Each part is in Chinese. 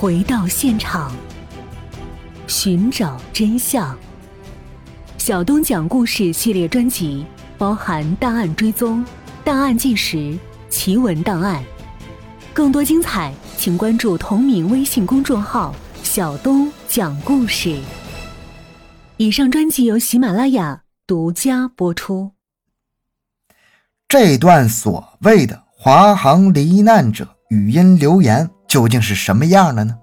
回到现场，寻找真相。小东讲故事系列专辑包含档案追踪、档案纪实、奇闻档案。更多精彩，请关注同名微信公众号“小东讲故事”。以上专辑由喜马拉雅独家播出。这段所谓的华航罹难者语音留言究竟是什么样的呢？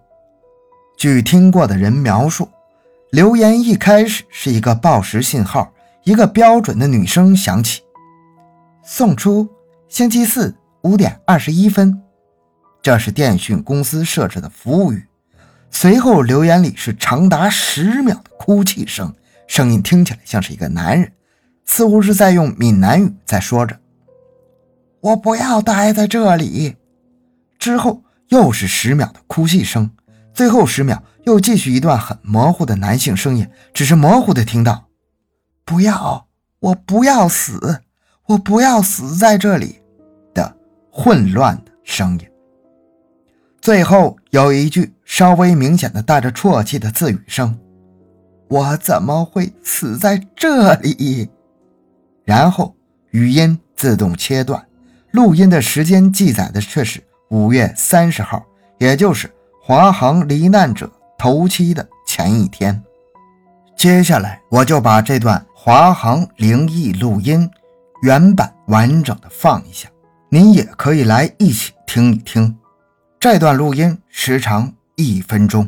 据听过的人描述。留言一开始是一个报时信号，一个标准的女声响起，送出星期四五点二十一分，这是电讯公司设置的服务语。随后留言里是长达十秒的哭泣声，声音听起来像是一个男人，似乎是在用闽南语在说着：“我不要待在这里。”之后又是十秒的哭泣声，最后十秒。又继续一段很模糊的男性声音，只是模糊的听到“不要，我不要死，我不要死在这里”的混乱的声音。最后有一句稍微明显的带着啜泣的自语声：“我怎么会死在这里？”然后语音自动切断，录音的时间记载的却是五月三十号，也就是华航罹难者。头七的前一天，接下来我就把这段华航灵异录音原版完整的放一下，您也可以来一起听一听。这段录音时长一分钟。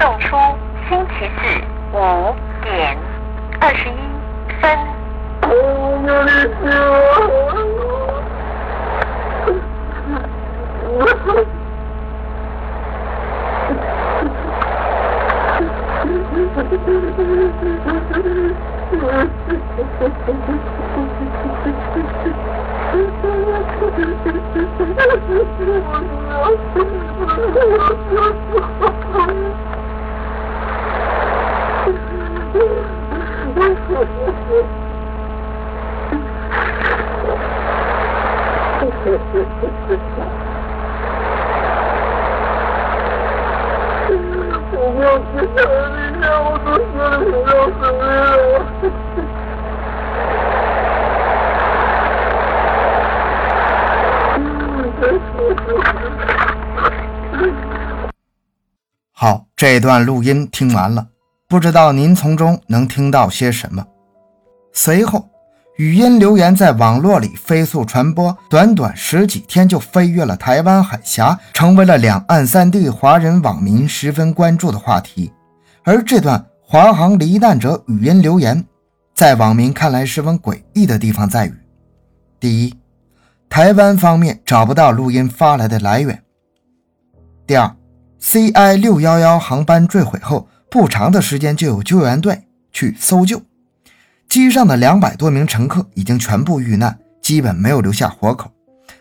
送出星期四五点二十一分。我 不想明天我都死了，不要死了。好，这段录音听完了，不知道您从中能听到些什么。随后。语音留言在网络里飞速传播，短短十几天就飞越了台湾海峡，成为了两岸三地华人网民十分关注的话题。而这段华航罹难者语音留言，在网民看来十分诡异的地方在于：第一，台湾方面找不到录音发来的来源；第二，CI 六幺幺航班坠毁后不长的时间就有救援队去搜救。机上的两百多名乘客已经全部遇难，基本没有留下活口。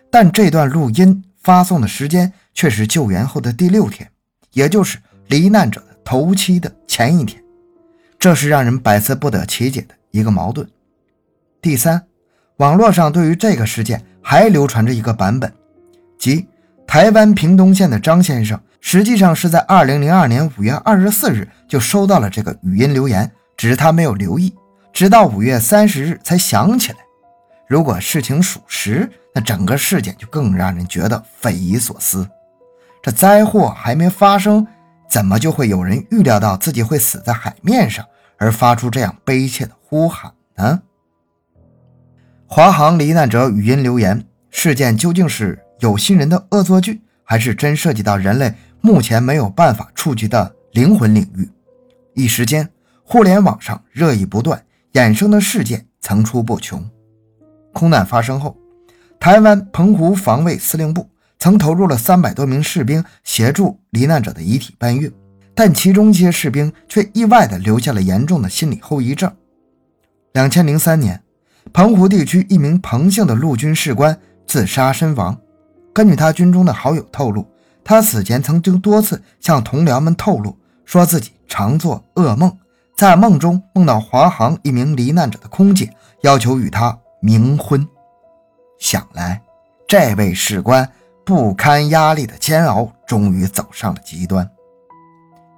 但这段录音发送的时间却是救援后的第六天，也就是罹难者的头七的前一天，这是让人百思不得其解的一个矛盾。第三，网络上对于这个事件还流传着一个版本，即台湾屏东县的张先生实际上是在二零零二年五月二十四日就收到了这个语音留言，只是他没有留意。直到五月三十日才想起来。如果事情属实，那整个事件就更让人觉得匪夷所思。这灾祸还没发生，怎么就会有人预料到自己会死在海面上，而发出这样悲切的呼喊呢？华航罹难者语音留言事件究竟是有心人的恶作剧，还是真涉及到人类目前没有办法触及的灵魂领域？一时间，互联网上热议不断。衍生的事件层出不穷。空难发生后，台湾澎湖防卫司令部曾投入了三百多名士兵协助罹难者的遗体搬运，但其中一些士兵却意外地留下了严重的心理后遗症。两千零三年，澎湖地区一名彭姓的陆军士官自杀身亡。根据他军中的好友透露，他死前曾经多次向同僚们透露，说自己常做噩梦。在梦中梦到华航一名罹难者的空姐要求与他冥婚，想来这位士官不堪压力的煎熬终于走上了极端，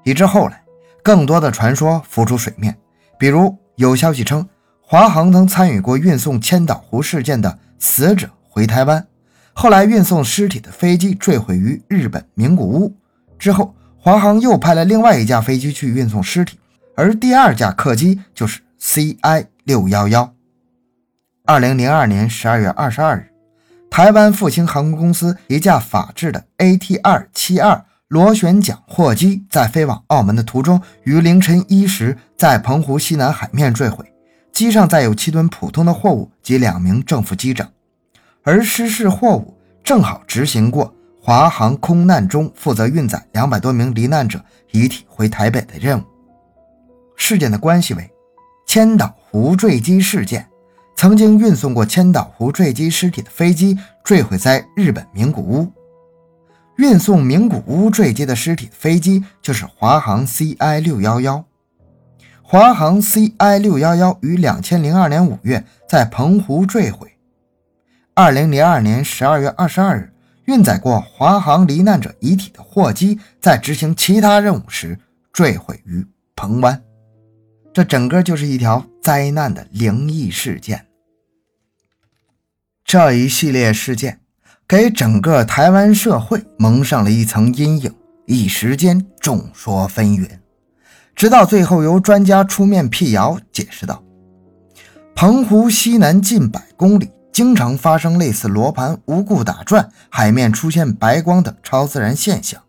以至后来更多的传说浮出水面，比如有消息称华航曾参与过运送千岛湖事件的死者回台湾，后来运送尸体的飞机坠毁于日本名古屋之后，华航又派了另外一架飞机去运送尸体，而第二架客机就是 CI 六幺幺。二零零二年十二月二十二日。台湾复兴航空公司一架法制的 AT-272 螺旋桨货机在飞往澳门的途中，于凌晨一时在澎湖西南海面坠毁，机上载有七吨普通的货物及两名正副机长，而失事货物正好执行过华航空难中负责运载两百多名罹难者遗体回台北的任务。事件的关系为千岛湖坠机事件。曾经运送过千岛湖坠机尸体的飞机坠毁在日本名古屋。运送名古屋坠机的尸体的飞机就是华航 CI 六幺幺。华航 CI 六幺幺于两千零二年五月在澎湖坠毁。二零零二年十二月二十二日，运载过华航罹难者遗体的货机在执行其他任务时坠毁于澎湾。这整个就是一条灾难的灵异事件。这一系列事件给整个台湾社会蒙上了一层阴影，一时间众说纷纭。直到最后，由专家出面辟谣，解释道：“澎湖西南近百公里，经常发生类似罗盘无故打转、海面出现白光等超自然现象。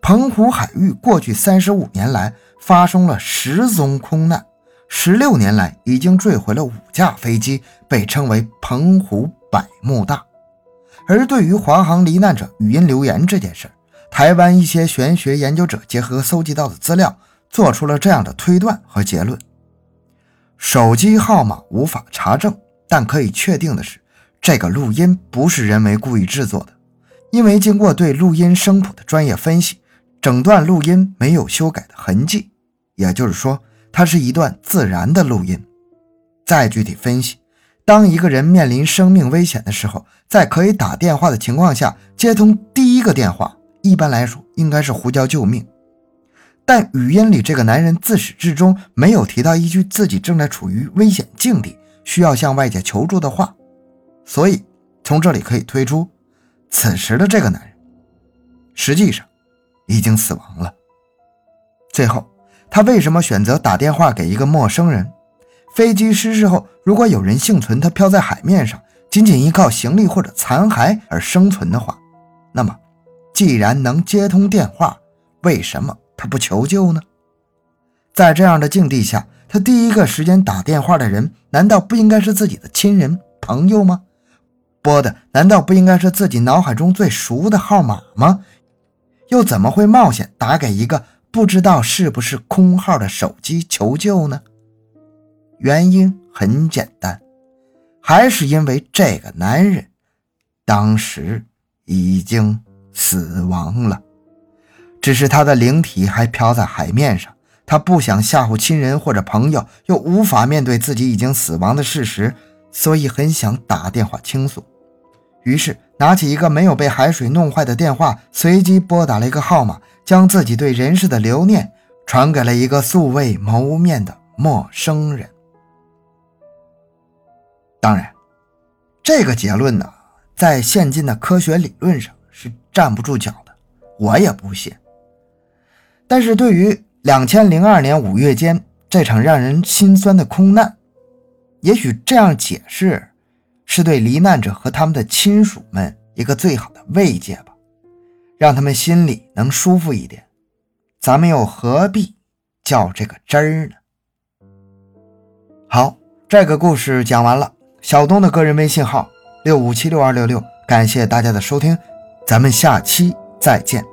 澎湖海域过去三十五年来。”发生了十宗空难，十六年来已经坠毁了五架飞机，被称为“澎湖百慕大”。而对于华航罹难者语音留言这件事，台湾一些玄学研究者结合搜集到的资料，做出了这样的推断和结论：手机号码无法查证，但可以确定的是，这个录音不是人为故意制作的，因为经过对录音声谱的专业分析。整段录音没有修改的痕迹，也就是说，它是一段自然的录音。再具体分析，当一个人面临生命危险的时候，在可以打电话的情况下，接通第一个电话，一般来说应该是呼叫救命。但语音里这个男人自始至终没有提到一句自己正在处于危险境地，需要向外界求助的话，所以从这里可以推出，此时的这个男人实际上。已经死亡了。最后，他为什么选择打电话给一个陌生人？飞机失事后，如果有人幸存，他漂在海面上，仅仅依靠行李或者残骸而生存的话，那么，既然能接通电话，为什么他不求救呢？在这样的境地下，他第一个时间打电话的人，难道不应该是自己的亲人朋友吗？拨的难道不应该是自己脑海中最熟的号码吗？又怎么会冒险打给一个不知道是不是空号的手机求救呢？原因很简单，还是因为这个男人当时已经死亡了，只是他的灵体还飘在海面上。他不想吓唬亲人或者朋友，又无法面对自己已经死亡的事实，所以很想打电话倾诉。于是。拿起一个没有被海水弄坏的电话，随机拨打了一个号码，将自己对人世的留念传给了一个素未谋面的陌生人。当然，这个结论呢，在现今的科学理论上是站不住脚的，我也不信。但是对于两千零二年五月间这场让人心酸的空难，也许这样解释。是对罹难者和他们的亲属们一个最好的慰藉吧，让他们心里能舒服一点。咱们又何必较这个真儿呢？好，这个故事讲完了。小东的个人微信号六五七六二六六，感谢大家的收听，咱们下期再见。